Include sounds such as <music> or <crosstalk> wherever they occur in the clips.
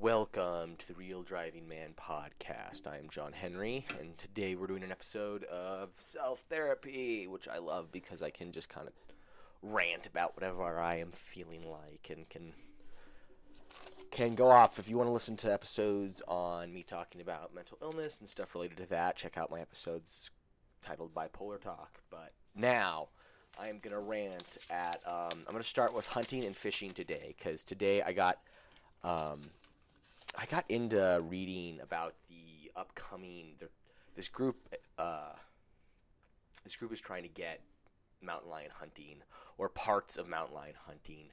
Welcome to the Real Driving Man podcast. I am John Henry, and today we're doing an episode of self therapy, which I love because I can just kind of rant about whatever I am feeling like and can can go off. If you want to listen to episodes on me talking about mental illness and stuff related to that, check out my episodes titled Bipolar Talk. But now I am gonna rant at. Um, I'm gonna start with hunting and fishing today because today I got. Um, I got into reading about the upcoming. This group, uh, this group is trying to get mountain lion hunting or parts of mountain lion hunting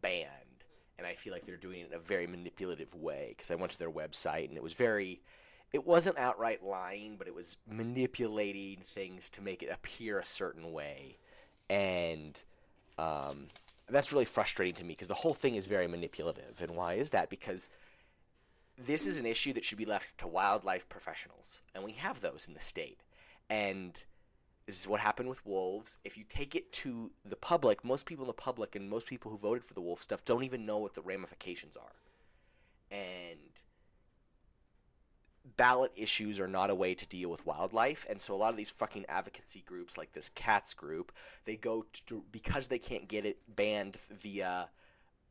banned, and I feel like they're doing it in a very manipulative way. Because I went to their website and it was very. It wasn't outright lying, but it was manipulating things to make it appear a certain way, and um, that's really frustrating to me because the whole thing is very manipulative. And why is that? Because this is an issue that should be left to wildlife professionals, and we have those in the state. And this is what happened with wolves. If you take it to the public, most people in the public and most people who voted for the wolf stuff don't even know what the ramifications are. And ballot issues are not a way to deal with wildlife and so a lot of these fucking advocacy groups like this cats group they go to because they can't get it banned via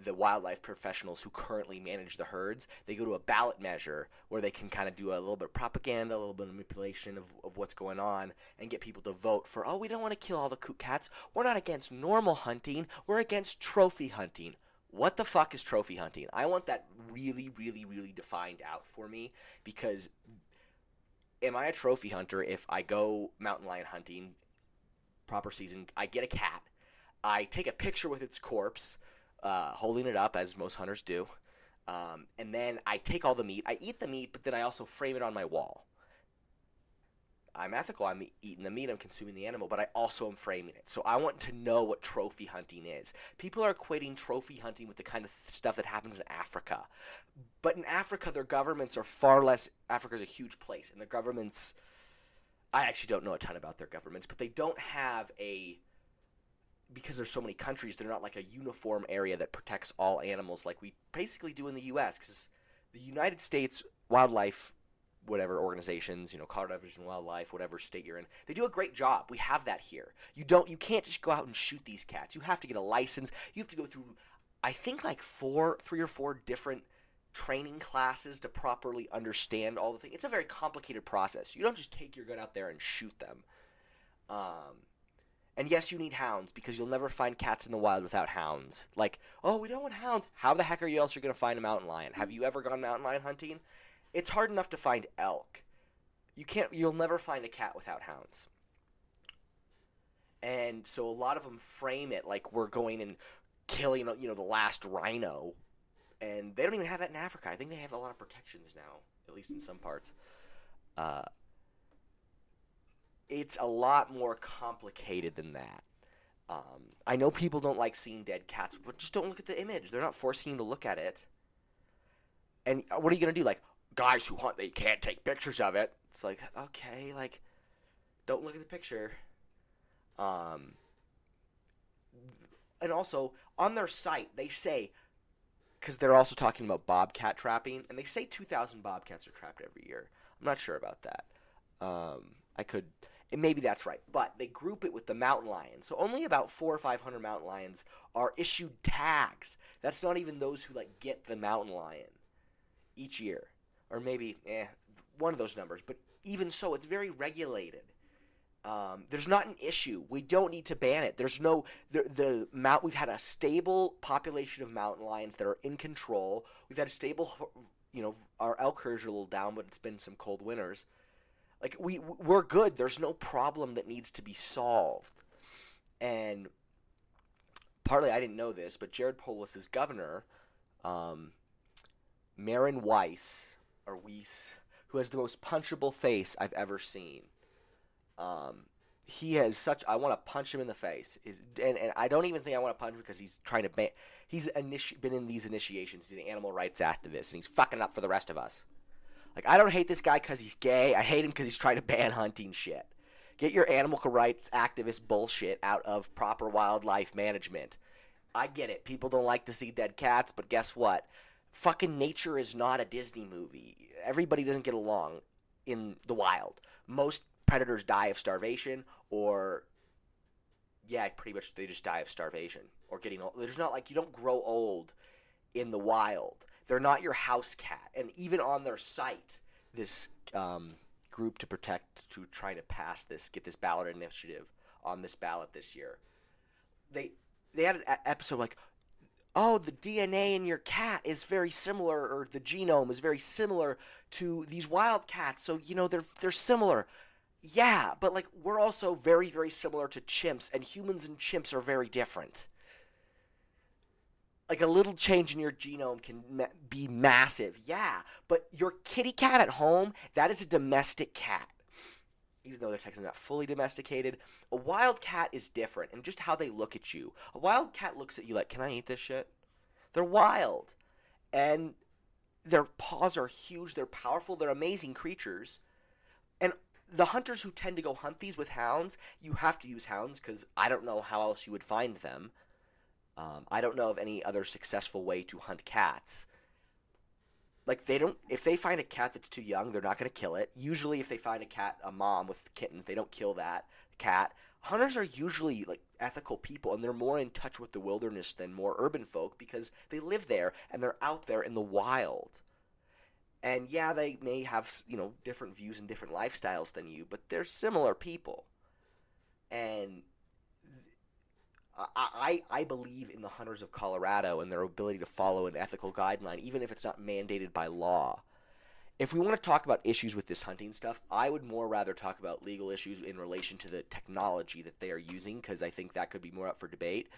the wildlife professionals who currently manage the herds, they go to a ballot measure where they can kind of do a little bit of propaganda, a little bit of manipulation of, of what's going on, and get people to vote for, oh, we don't want to kill all the coot cats. We're not against normal hunting, we're against trophy hunting. What the fuck is trophy hunting? I want that really, really, really defined out for me because am I a trophy hunter if I go mountain lion hunting, proper season, I get a cat, I take a picture with its corpse, uh, holding it up as most hunters do. Um, and then I take all the meat. I eat the meat, but then I also frame it on my wall. I'm ethical. I'm eating the meat. I'm consuming the animal, but I also am framing it. So I want to know what trophy hunting is. People are equating trophy hunting with the kind of stuff that happens in Africa. But in Africa, their governments are far less. Africa is a huge place, and their governments. I actually don't know a ton about their governments, but they don't have a because there's so many countries, they're not like a uniform area that protects all animals like we basically do in the U.S. Because the United States wildlife, whatever organizations, you know, Colorado Division Wildlife, whatever state you're in, they do a great job. We have that here. You don't, you can't just go out and shoot these cats. You have to get a license. You have to go through, I think, like four, three or four different training classes to properly understand all the things. It's a very complicated process. You don't just take your gun out there and shoot them. Um, and yes, you need hounds because you'll never find cats in the wild without hounds. Like, oh, we don't want hounds. How the heck are you else going to find a mountain lion? Have you ever gone mountain lion hunting? It's hard enough to find elk. You can't. You'll never find a cat without hounds. And so a lot of them frame it like we're going and killing, you know, the last rhino, and they don't even have that in Africa. I think they have a lot of protections now, at least in some parts. Uh, it's a lot more complicated than that. Um, I know people don't like seeing dead cats, but just don't look at the image. They're not forcing you to look at it. And what are you gonna do? Like guys who hunt, they can't take pictures of it. It's like okay, like don't look at the picture. Um, and also on their site they say because they're also talking about bobcat trapping, and they say two thousand bobcats are trapped every year. I'm not sure about that. Um, I could and maybe that's right, but they group it with the mountain lion. So only about four or five hundred mountain lions are issued tags. That's not even those who like get the mountain lion each year, or maybe eh, one of those numbers. But even so, it's very regulated. Um, there's not an issue. We don't need to ban it. There's no the the mount. We've had a stable population of mountain lions that are in control. We've had a stable, you know, our elk herds are a little down, but it's been some cold winters. Like we we're good. There's no problem that needs to be solved. And partly I didn't know this, but Jared Polis's governor, um, Maren Weiss or Weiss, who has the most punchable face I've ever seen. Um, he has such. I want to punch him in the face. Is and, and I don't even think I want to punch him because he's trying to. Ban, he's initi- been in these initiations. He's an animal rights activist, and he's fucking up for the rest of us. Like, I don't hate this guy because he's gay. I hate him because he's trying to ban hunting shit. Get your animal rights activist bullshit out of proper wildlife management. I get it. People don't like to see dead cats, but guess what? fucking nature is not a Disney movie. Everybody doesn't get along in the wild. Most predators die of starvation or yeah, pretty much they just die of starvation or getting old. There's not like you don't grow old in the wild. They're not your house cat. And even on their site, this um, group to protect, to try to pass this, get this ballot initiative on this ballot this year, they they had an episode like, oh, the DNA in your cat is very similar, or the genome is very similar to these wild cats. So you know they're they're similar. Yeah, but like we're also very very similar to chimps, and humans and chimps are very different like a little change in your genome can ma- be massive. Yeah, but your kitty cat at home, that is a domestic cat. Even though they're technically not fully domesticated, a wild cat is different and just how they look at you. A wild cat looks at you like, "Can I eat this shit?" They're wild. And their paws are huge, they're powerful, they're amazing creatures. And the hunters who tend to go hunt these with hounds, you have to use hounds cuz I don't know how else you would find them um, I don't know of any other successful way to hunt cats. Like they don't, if they find a cat that's too young, they're not going to kill it. Usually, if they find a cat, a mom with kittens, they don't kill that cat. Hunters are usually like ethical people, and they're more in touch with the wilderness than more urban folk because they live there and they're out there in the wild. And yeah, they may have you know different views and different lifestyles than you, but they're similar people. And I, I believe in the hunters of Colorado and their ability to follow an ethical guideline, even if it's not mandated by law. If we want to talk about issues with this hunting stuff, I would more rather talk about legal issues in relation to the technology that they are using, because I think that could be more up for debate.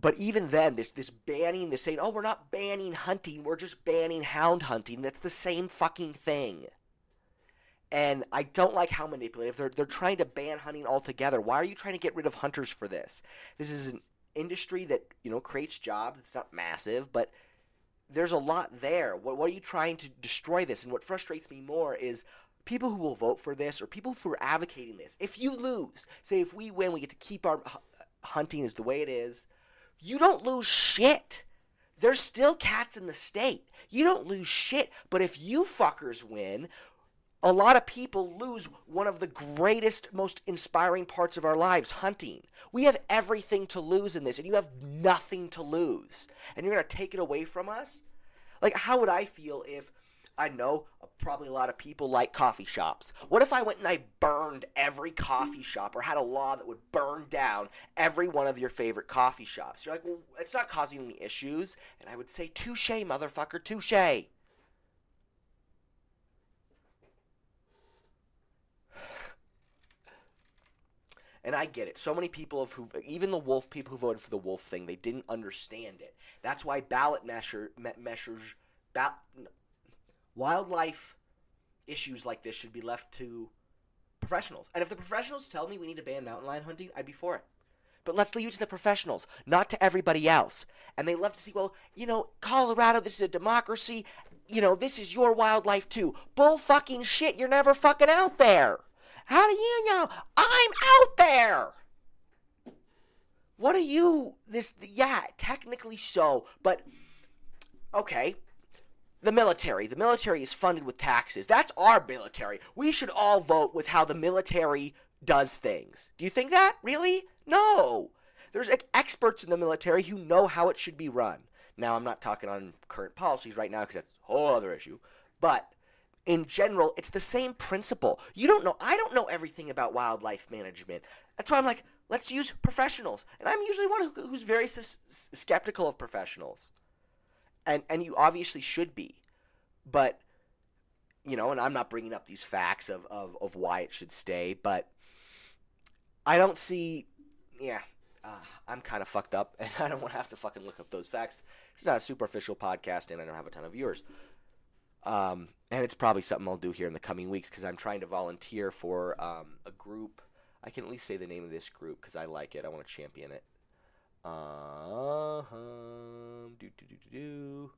But even then, this this banning, this saying, "Oh, we're not banning hunting, we're just banning hound hunting." That's the same fucking thing and I don't like how manipulative they're. They're trying to ban hunting altogether. Why are you trying to get rid of hunters for this? This is an industry that you know creates jobs. It's not massive, but there's a lot there. What, what are you trying to destroy this? And what frustrates me more is people who will vote for this or people who are advocating this. If you lose, say if we win, we get to keep our hunting is the way it is. You don't lose shit. There's still cats in the state. You don't lose shit. But if you fuckers win, a lot of people lose one of the greatest, most inspiring parts of our lives hunting. We have everything to lose in this, and you have nothing to lose. And you're going to take it away from us? Like, how would I feel if I know uh, probably a lot of people like coffee shops. What if I went and I burned every coffee shop or had a law that would burn down every one of your favorite coffee shops? You're like, well, it's not causing any issues. And I would say, touche, motherfucker, touche. And I get it. So many people have, who, even the wolf people who voted for the wolf thing, they didn't understand it. That's why ballot measure, measures, ba- wildlife issues like this should be left to professionals. And if the professionals tell me we need to ban mountain lion hunting, I'd be for it. But let's leave it to the professionals, not to everybody else. And they love to see, well, you know, Colorado, this is a democracy. You know, this is your wildlife too. Bull fucking shit, you're never fucking out there. How do you know? I'm out there. What are you? This, yeah, technically so, but okay. The military. The military is funded with taxes. That's our military. We should all vote with how the military does things. Do you think that? Really? No. There's experts in the military who know how it should be run. Now, I'm not talking on current policies right now because that's a whole other issue. But in general, it's the same principle. You don't know, I don't know everything about wildlife management. That's why I'm like, let's use professionals. And I'm usually one who, who's very s- skeptical of professionals. And, and you obviously should be. But, you know, and I'm not bringing up these facts of, of, of why it should stay, but I don't see, yeah, uh, I'm kind of fucked up, <laughs> and I don't want to have to fucking look up those facts. It's not a superficial podcast, and I don't have a ton of viewers. Um, and it's probably something I'll do here in the coming weeks because I'm trying to volunteer for um, a group. I can at least say the name of this group because I like it. I want to champion it. Uh, do, do, do, do, do.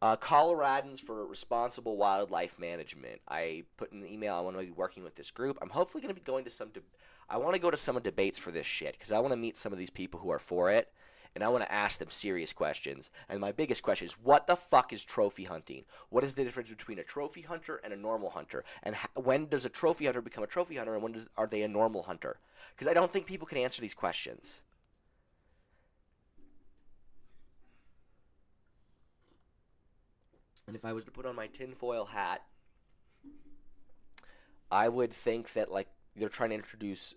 Uh, Coloradans for Responsible Wildlife Management. I put in the email. I want to be working with this group. I'm hopefully going to be going to some. De- I want to go to some debates for this shit because I want to meet some of these people who are for it and I want to ask them serious questions. And my biggest question is, what the fuck is trophy hunting? What is the difference between a trophy hunter and a normal hunter? And when does a trophy hunter become a trophy hunter, and when does are they a normal hunter? Because I don't think people can answer these questions. And if I was to put on my tinfoil hat, I would think that like they're trying to introduce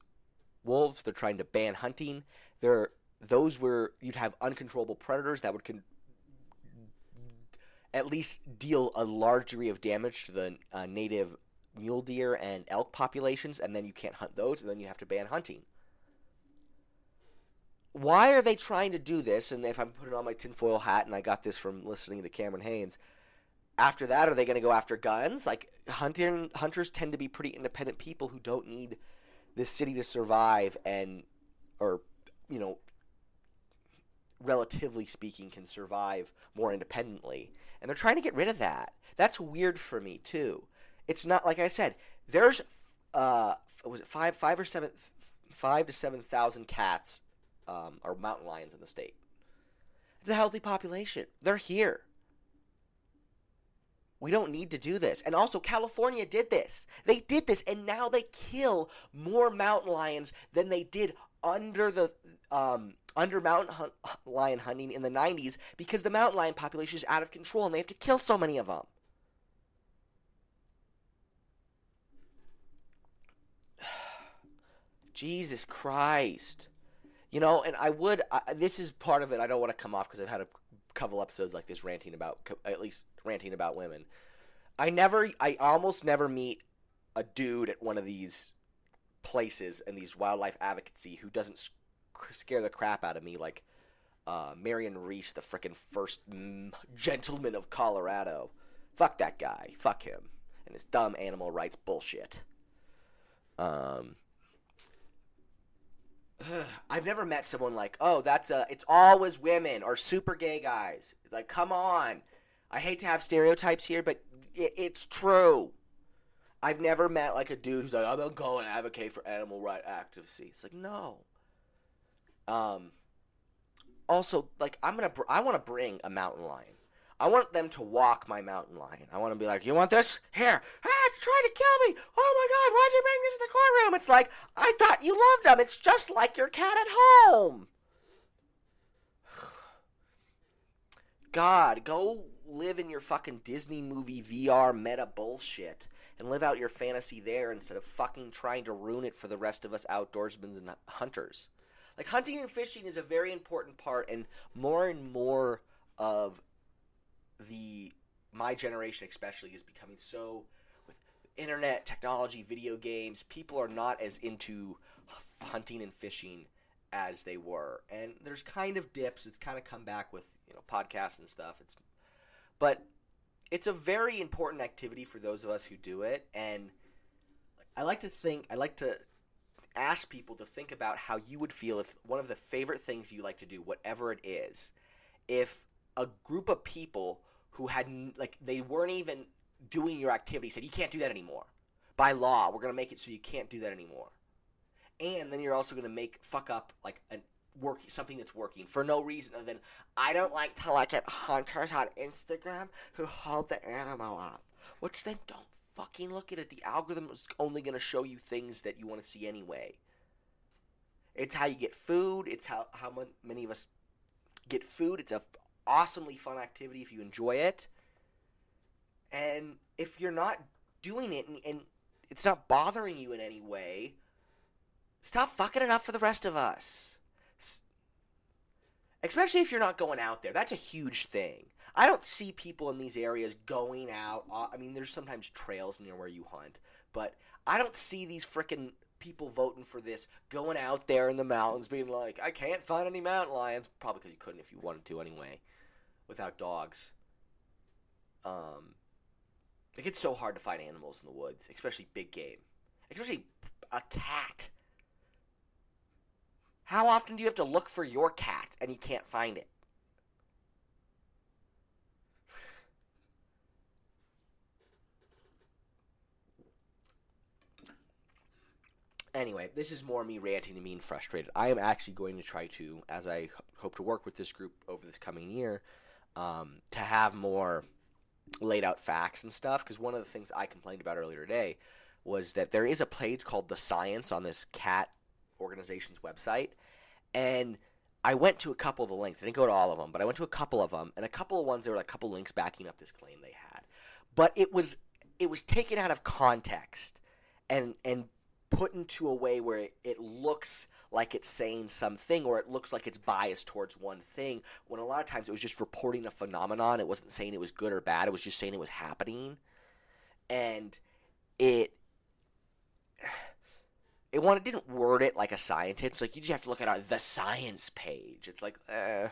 wolves, they're trying to ban hunting. They're those where you'd have uncontrollable predators that would con- at least deal a large degree of damage to the uh, native mule deer and elk populations, and then you can't hunt those, and then you have to ban hunting. Why are they trying to do this? And if I'm putting on my tinfoil hat, and I got this from listening to Cameron Hanes, after that, are they going to go after guns? Like hunting hunters tend to be pretty independent people who don't need this city to survive, and or you know, relatively speaking, can survive more independently. And they're trying to get rid of that. That's weird for me too. It's not like I said. There's uh, was it five, five or seven, five to seven thousand cats um, or mountain lions in the state. It's a healthy population. They're here. We don't need to do this. And also, California did this. They did this, and now they kill more mountain lions than they did under the um, under mountain hun- <laughs> lion hunting in the 90s because the mountain lion population is out of control and they have to kill so many of them. <sighs> Jesus Christ. You know, and I would, I, this is part of it. I don't want to come off because I've had a couple episodes like this ranting about, at least ranting about women. I never, I almost never meet a dude at one of these places and these wildlife advocacy who doesn't scare the crap out of me like uh, Marion Reis, the frickin' first gentleman of Colorado. Fuck that guy. Fuck him and his dumb animal rights bullshit. Um, <sighs> I've never met someone like, oh, that's a, it's always women or super gay guys. Like, come on. I hate to have stereotypes here, but it, it's true. I've never met like a dude who's like, I'm gonna go and advocate for animal right activism. It's like, no. Um. Also, like, I'm gonna, br- I want to bring a mountain lion. I want them to walk my mountain lion. I want to be like, you want this? Here. Ah, it's trying to kill me. Oh my God, why'd you bring this in the courtroom? It's like, I thought you loved them. It's just like your cat at home. <sighs> God, go live in your fucking Disney movie VR meta bullshit and live out your fantasy there instead of fucking trying to ruin it for the rest of us outdoorsmen and hunters. Like hunting and fishing is a very important part and more and more of the my generation especially is becoming so with internet technology video games people are not as into hunting and fishing as they were. And there's kind of dips. It's kind of come back with you know podcasts and stuff. It's but it's a very important activity for those of us who do it. And i like to think i like to ask people to think about how you would feel if one of the favorite things you like to do whatever it is if a group of people who had like they weren't even doing your activity said you can't do that anymore by law we're to make it so you can't do that anymore and then you're also to make fuck up like an work something that's working for no reason other than I don't like to look at hunters on Instagram who hold the animal up. Which they don't fucking look at it. The algorithm is only going to show you things that you want to see anyway. It's how you get food. It's how how many of us get food. It's a awesomely fun activity if you enjoy it. And if you're not doing it and, and it's not bothering you in any way, stop fucking it up for the rest of us especially if you're not going out there. That's a huge thing. I don't see people in these areas going out. Uh, I mean, there's sometimes trails near where you hunt, but I don't see these freaking people voting for this going out there in the mountains being like, I can't find any mountain lions. Probably because you couldn't if you wanted to anyway, without dogs. Um, it gets so hard to find animals in the woods, especially big game, especially a cat. How often do you have to look for your cat and you can't find it? Anyway, this is more me ranting and being frustrated. I am actually going to try to, as I hope to work with this group over this coming year um, to have more laid out facts and stuff. Because one of the things I complained about earlier today was that there is a page called The Science on this cat organization's website. And I went to a couple of the links. I didn't go to all of them, but I went to a couple of them. And a couple of ones, there were a couple links backing up this claim they had. But it was it was taken out of context and and put into a way where it, it looks like it's saying something or it looks like it's biased towards one thing when a lot of times it was just reporting a phenomenon it wasn't saying it was good or bad it was just saying it was happening and it it wanted didn't word it like a scientist like you just have to look at our the science page it's like eh,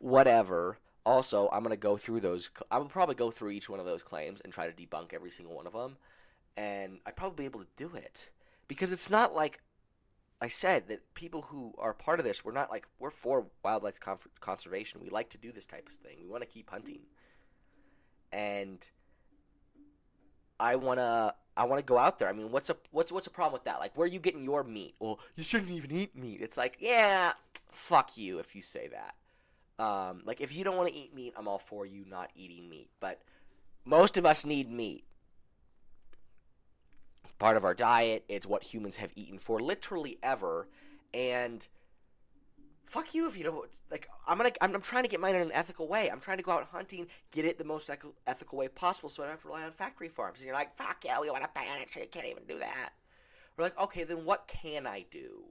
whatever also i'm to go through those i will probably go through each one of those claims and try to debunk every single one of them and i'd probably be able to do it because it's not like I said that people who are part of this, we're not like we're for wildlife conservation. We like to do this type of thing. We want to keep hunting, and I wanna I wanna go out there. I mean, what's a what's what's a problem with that? Like, where are you getting your meat? Well, you shouldn't even eat meat. It's like, yeah, fuck you if you say that. Um, like, if you don't want to eat meat, I'm all for you not eating meat. But most of us need meat part of our diet. It's what humans have eaten for literally ever. And fuck you if you don't like. I'm gonna. I'm, I'm trying to get mine in an ethical way. I'm trying to go out hunting, get it the most ethical way possible, so I don't have to rely on factory farms. And you're like, fuck yeah, we want to ban it, so you can't even do that. We're like, okay, then what can I do?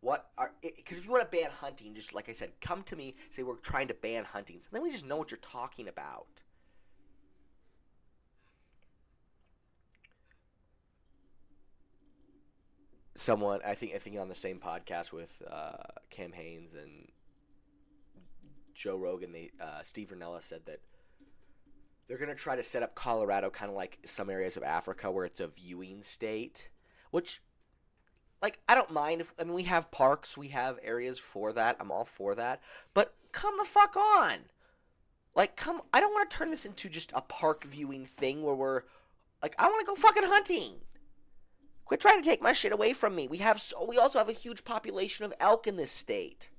What are because if you want to ban hunting, just like I said, come to me. Say we're trying to ban hunting, so then we just know what you're talking about. Someone I think I think on the same podcast with uh, Cam Hanes and Joe Rogan, they uh, Steve Rinella said that they're going to try to set up Colorado kind of like some areas of Africa where it's a viewing state, which like I don't mind if I mean we have parks, we have areas for that. I'm all for that. But come the fuck on. Like come I don't want to turn this into just a park viewing thing where we're like I want to go fucking hunting. Quit trying to take my shit away from me. We have so, we also have a huge population of elk in this state.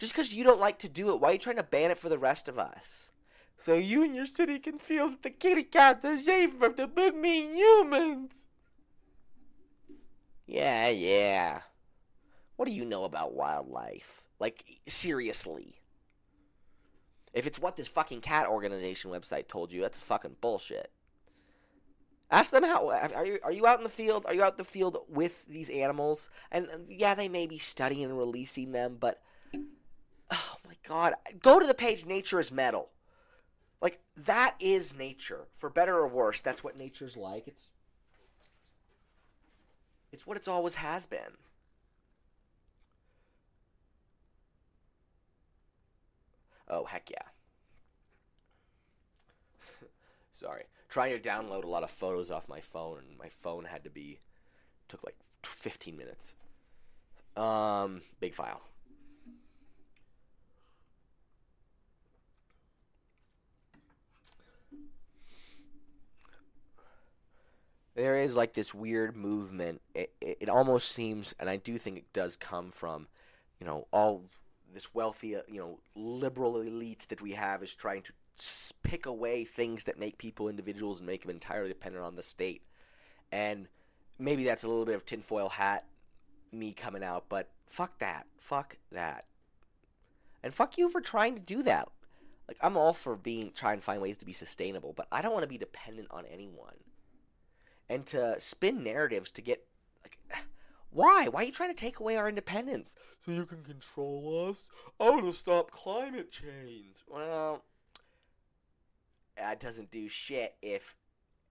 Just because you don't like to do it, why are you trying to ban it for the rest of us? So you and your city can feel that the kitty cats are safe from the big mean humans. Yeah, yeah. What do you know about wildlife? Like, seriously. If it's what this fucking cat organization website told you, that's fucking bullshit. Ask them how are you are you out in the field? Are you out in the field with these animals? And yeah, they may be studying and releasing them, but oh my god, go to the page nature is metal. Like that is nature. For better or worse, that's what nature's like. It's it's what it's always has been. Oh, heck yeah. <laughs> Sorry trying to download a lot of photos off my phone. And my phone had to be took like 15 minutes. Um, big file. There is like this weird movement. It, it, it almost seems, and I do think it does come from, you know, all this wealthy, you know, liberal elite that we have is trying to pick away things that make people individuals and make them entirely dependent on the state. And maybe that's a little bit of tinfoil hat me coming out, but fuck that. Fuck that. And fuck you for trying to do that. Like I'm all for being trying to find ways to be sustainable, but I don't want to be dependent on anyone. And to spin narratives to get like <sighs> why? Why are you trying to take away our independence? So you can control us? I want to stop climate change. Well, that doesn't do shit if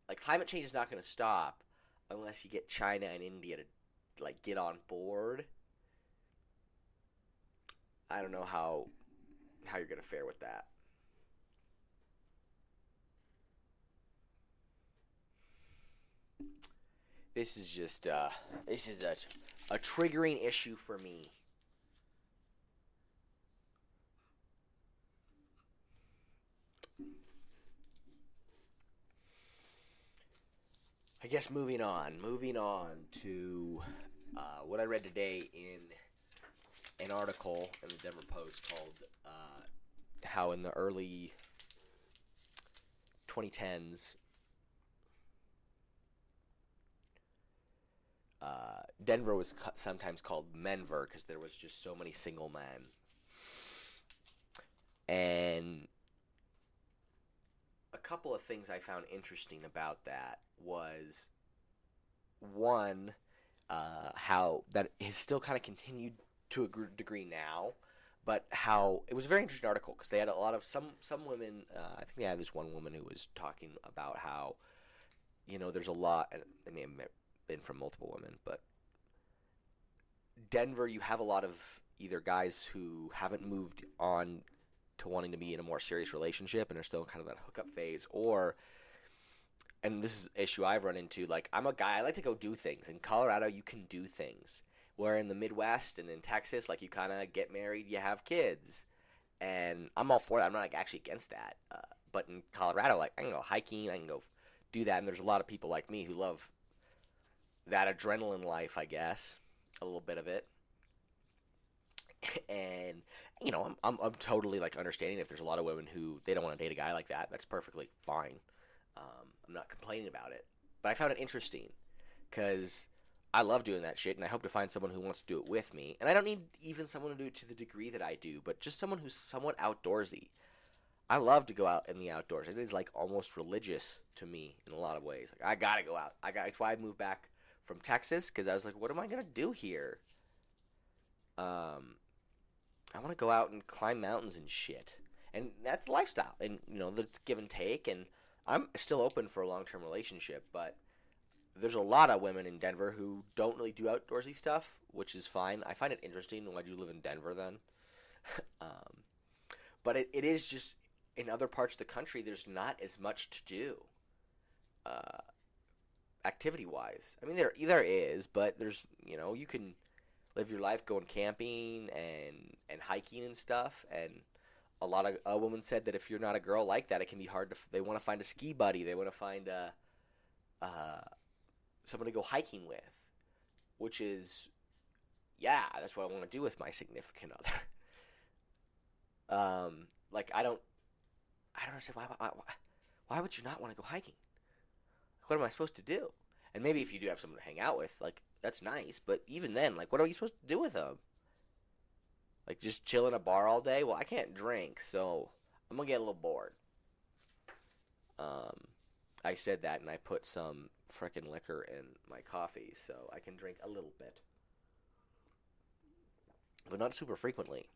like climate change is not going to stop unless you get China and India to like get on board. I don't know how how you're going to fare with that. This is just uh this is a a triggering issue for me. I guess moving on, moving on to uh, what I read today in an article in the Denver Post called uh, "How in the early 2010s." Uh, Denver was cu- sometimes called Menver because there was just so many single men. And a couple of things I found interesting about that was one, uh, how that has still kind of continued to a degree now, but how it was a very interesting article because they had a lot of some some women. Uh, I think they had this one woman who was talking about how, you know, there's a lot, and they may have been from multiple women, but Denver, you have a lot of either guys who haven't moved on to wanting to be in a more serious relationship and are still in kind of that hookup phase, or and this is an issue I've run into. Like I'm a guy, I like to go do things. In Colorado, you can do things. Where in the Midwest and in Texas, like you kind of get married, you have kids, and I'm all for that. I'm not like actually against that. Uh, but in Colorado, like I can go hiking, I can go do that, and there's a lot of people like me who love that adrenaline life, I guess, a little bit of it. <laughs> and you know, I'm, I'm I'm totally like understanding if there's a lot of women who they don't want to date a guy like that. That's perfectly fine. Um, I'm not complaining about it, but I found it interesting because I love doing that shit, and I hope to find someone who wants to do it with me. And I don't need even someone to do it to the degree that I do, but just someone who's somewhat outdoorsy. I love to go out in the outdoors. It is like almost religious to me in a lot of ways. Like I gotta go out. I got. It's why I moved back from Texas because I was like, what am I gonna do here? Um, I want to go out and climb mountains and shit, and that's lifestyle, and you know that's give and take. And I'm still open for a long term relationship, but there's a lot of women in Denver who don't really do outdoorsy stuff, which is fine. I find it interesting. Why do you live in Denver then? <laughs> um, but it, it is just in other parts of the country, there's not as much to do. Uh, activity wise. I mean, there there is, but there's you know you can live your life going camping and and hiking and stuff. And a lot of a woman said that if you're not a girl like that, it can be hard to. They want to find a ski buddy. They want to find a, uh, someone to go hiking with, which is, yeah, that's what I want to do with my significant <laughs> other. um, like I don't, I don't understand why, why, why would you not want to go hiking? what am I supposed to do? And maybe if you do have someone to hang out with, like that's nice. But even then, like, what are you supposed to do with them? Like just chill in a bar all day? Well, I can't drink, so I'm gonna get a little bored. Um, I said that, and I put some frickin' liquor in my coffee, so I can drink a little bit, but not super frequently.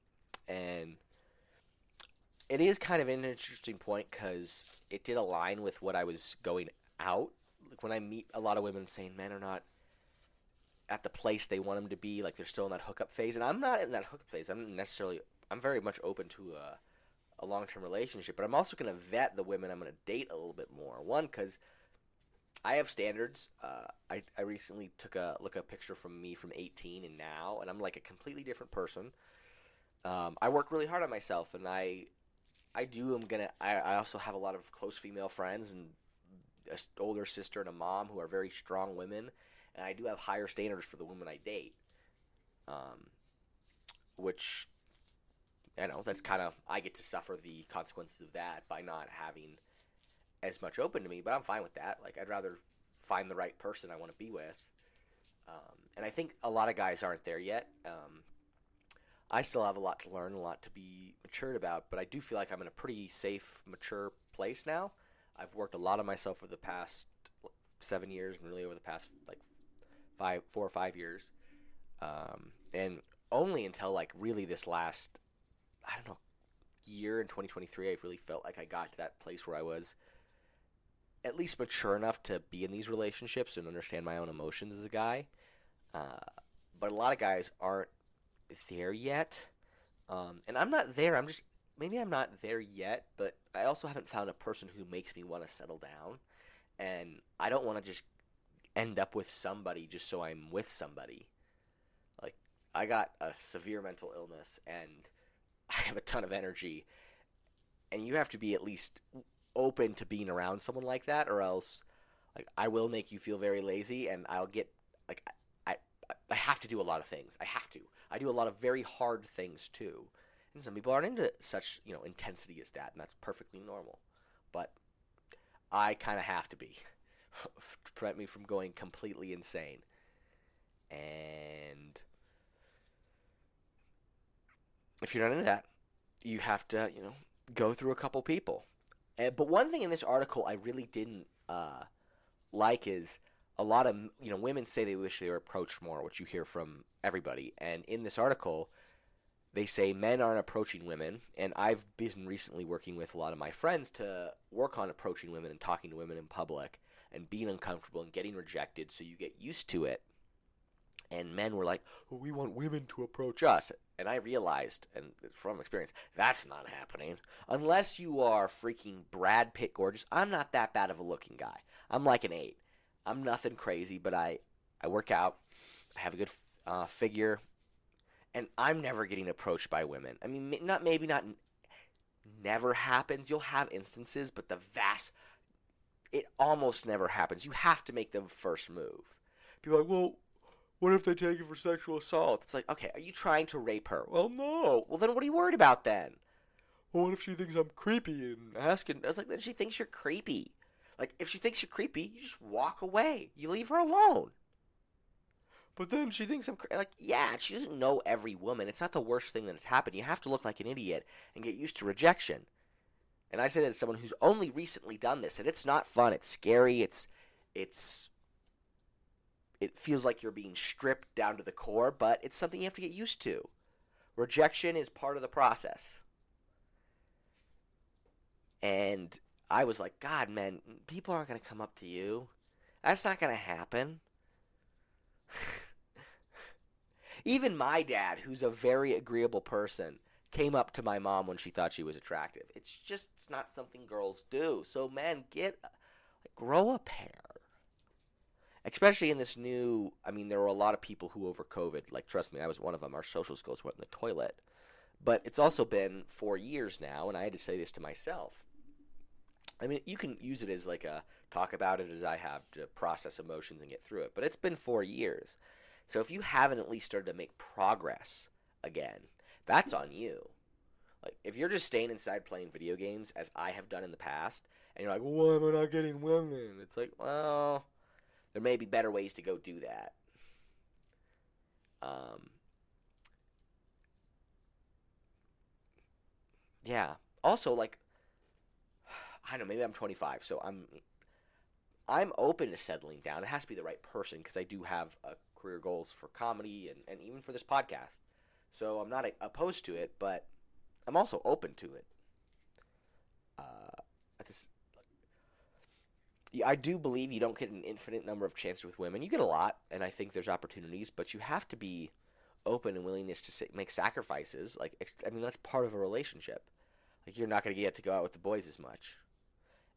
And it is kind of an interesting point because it did align with what I was going out. Like when I meet a lot of women saying men are not at the place they want them to be, like they're still in that hookup phase, and I'm not in that hookup phase. I'm necessarily, I'm very much open to a, a long term relationship, but I'm also going to vet the women I'm going to date a little bit more. One, because I have standards. Uh, I I recently took a look at a picture from me from 18 and now, and I'm like a completely different person. Um, I work really hard on myself, and I I do. I'm gonna. I, I also have a lot of close female friends and an older sister and a mom who are very strong women, and I do have higher standards for the women I date. Um, which, you know, that's kind of I get to suffer the consequences of that by not having as much open to me. But I'm fine with that. Like I'd rather find the right person I want to be with. Um, and I think a lot of guys aren't there yet. Um, I still have a lot to learn, a lot to be matured about, but I do feel like I'm in a pretty safe, mature place now. I've worked a lot on myself for the past seven years, and really over the past like five, four or five years, um, and only until like really this last, I don't know, year in 2023, I've really felt like I got to that place where I was at least mature enough to be in these relationships and understand my own emotions as a guy. Uh, but a lot of guys aren't there yet. Um, and I'm not there. I'm just maybe I'm not there yet, but I also haven't found a person who makes me want to settle down. And I don't want to just end up with somebody just so I'm with somebody. Like I got a severe mental illness and I have a ton of energy. And you have to be at least open to being around someone like that or else like I will make you feel very lazy and I'll get like I I have to do a lot of things. I have to. I do a lot of very hard things too. And some people aren't into such, you know, intensity as that, and that's perfectly normal. But I kind of have to be to prevent me from going completely insane. And if you're not into that, you have to, you know, go through a couple people. And, but one thing in this article I really didn't uh, like is a lot of you know women say they wish they were approached more, which you hear from everybody. And in this article, they say men aren't approaching women, and I've been recently working with a lot of my friends to work on approaching women and talking to women in public and being uncomfortable and getting rejected, so you get used to it. And men were like, well, "We want women to approach us," and I realized, and from experience, that's not happening unless you are freaking Brad Pitt gorgeous. I'm not that bad of a looking guy. I'm like an eight. I'm nothing crazy, but I I work out. I have a good uh, figure, and I'm never getting approached by women. I mean, not maybe not never happens. You'll have instances, but the vast it almost never happens. You have to make the first move. People are like, well, what if they take you for sexual assault? It's like, okay, are you trying to rape her? Well, no. Well, then what are you worried about then? Well, what if she thinks I'm creepy and asking? I was like, then she thinks you're creepy. Like, if she thinks you're creepy, you just walk away. You leave her alone. But then she thinks I'm cra- like, yeah, she doesn't know every woman. It's not the worst thing that has happened. You have to look like an idiot and get used to rejection. And I say that as someone who's only recently done this, and it's not fun. It's scary. It's, it's, it feels like you're being stripped down to the core, but it's something you have to get used to. Rejection is part of the process. And I was like, God, man, people aren't going to come up to you. That's not going to happen. <laughs> Even my dad, who's a very agreeable person, came up to my mom when she thought she was attractive. It's just it's not something girls do. So, man, get grow a pair. Especially in this new, I mean, there were a lot of people who over COVID, like trust me, I was one of them. Our social skills went in the toilet. But it's also been four years now, and I had to say this to myself I mean, you can use it as like a talk about it as I have to process emotions and get through it. But it's been four years. So if you haven't at least started to make progress again, that's on you. Like, if you're just staying inside playing video games, as I have done in the past, and you're like, why am I not getting women? It's like, well, there may be better ways to go do that. Um, yeah. Also, like, I don't know, maybe I'm 25, so I'm I'm open to settling down. It has to be the right person because I do have uh, career goals for comedy and, and even for this podcast. So I'm not opposed to it, but I'm also open to it. Uh, this, I do believe you don't get an infinite number of chances with women. You get a lot, and I think there's opportunities, but you have to be open and willingness to make sacrifices. Like, I mean, that's part of a relationship. Like, you're not going to get to go out with the boys as much.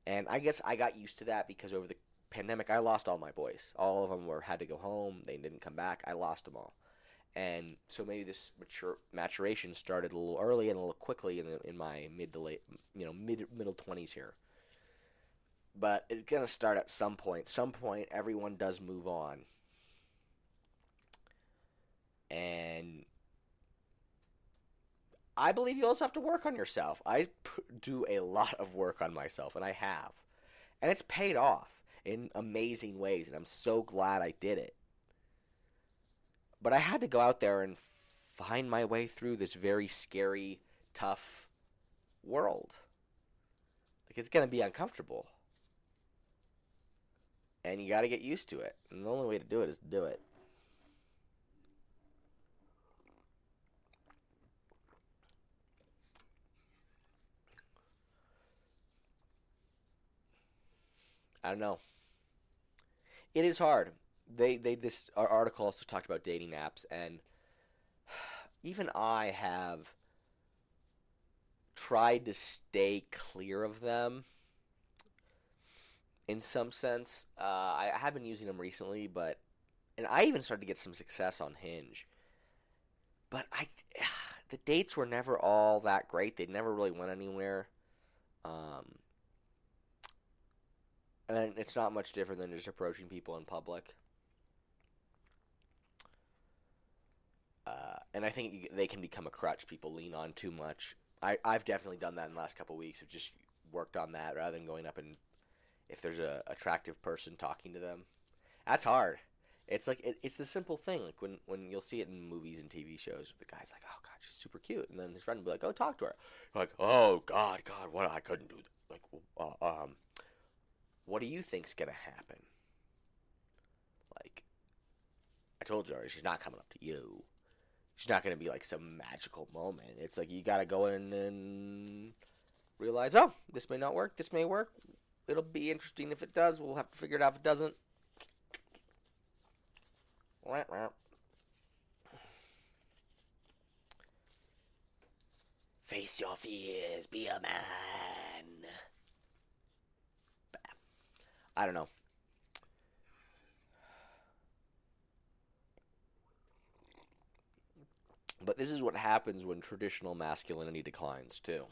And I guess I got used to that because over the pandemic, I lost all my boys. All of them were had to go home. They didn't come back. I lost them all. And so maybe this mature maturation started a little early and a little quickly in, the, in my mid to late, you know, mid middle twenties here. But it's gonna start at some point. Some point, everyone does move on, and I believe you also have to work on yourself. I do a lot of work on myself, and I have. And it's paid off in amazing ways, and I'm so glad I did it. But I had to go out there and find my way through this very scary, tough world. Like, it's going to be uncomfortable. And you got to get used to it. And the only way to do it is to do it. I don't know. It is hard. They they this article also talked about dating apps and <sighs> even I have tried to stay clear of them in some sense. Uh, I have been using them recently, but and I even started to get some success on Hinge. But I, <sighs> the dates were never all that great. They never really went anywhere. Um, and it's not much different than just approaching people in public. Uh, and I think they can become a crutch people lean on too much. I, I've definitely done that in the last couple weeks. I've just worked on that rather than going up and if there's a attractive person talking to them. That's hard. It's like it, it's the simple thing. Like when, when you'll see it in movies and TV shows, the guy's like, "Oh God, she's super cute," and then his friend will be like, "Oh, talk to her." Like, "Oh God, God, what? I couldn't do that." Like, uh, um, what do you think's gonna happen? Like, I told you already, she's not coming up to you. She's not gonna be like some magical moment. It's like you gotta go in and realize, oh, this may not work. This may work. It'll be interesting if it does. We'll have to figure it out if it doesn't. Face your fears, be a man. I don't know. But this is what happens when traditional masculinity declines, too.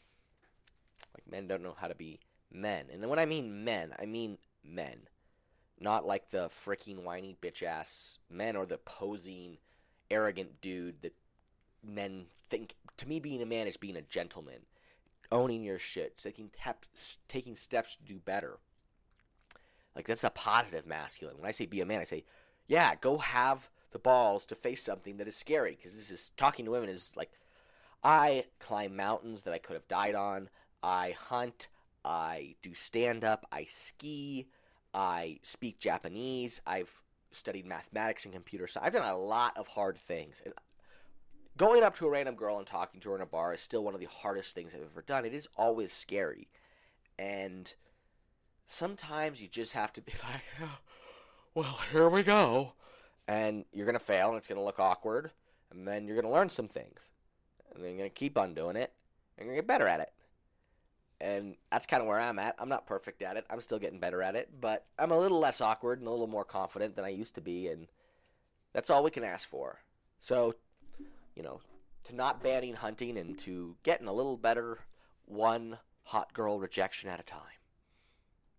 Like, men don't know how to be men. And when I mean men, I mean men. Not like the freaking whiny bitch ass men or the posing, arrogant dude that men think. To me, being a man is being a gentleman, owning your shit, taking, tep- taking steps to do better. Like, that's a positive masculine. When I say be a man, I say, yeah, go have the balls to face something that is scary. Because this is talking to women is like, I climb mountains that I could have died on. I hunt. I do stand up. I ski. I speak Japanese. I've studied mathematics and computer science. I've done a lot of hard things. And going up to a random girl and talking to her in a bar is still one of the hardest things I've ever done. It is always scary. And sometimes you just have to be <laughs> like, "Oh, well, here we go. And you're going to fail and it's going to look awkward. And then you're going to learn some things. And then you're going to keep on doing it. And you're going to get better at it. And that's kind of where I'm at. I'm not perfect at it. I'm still getting better at it. But I'm a little less awkward and a little more confident than I used to be. And that's all we can ask for. So, you know, to not banning hunting and to getting a little better one hot girl rejection at a time.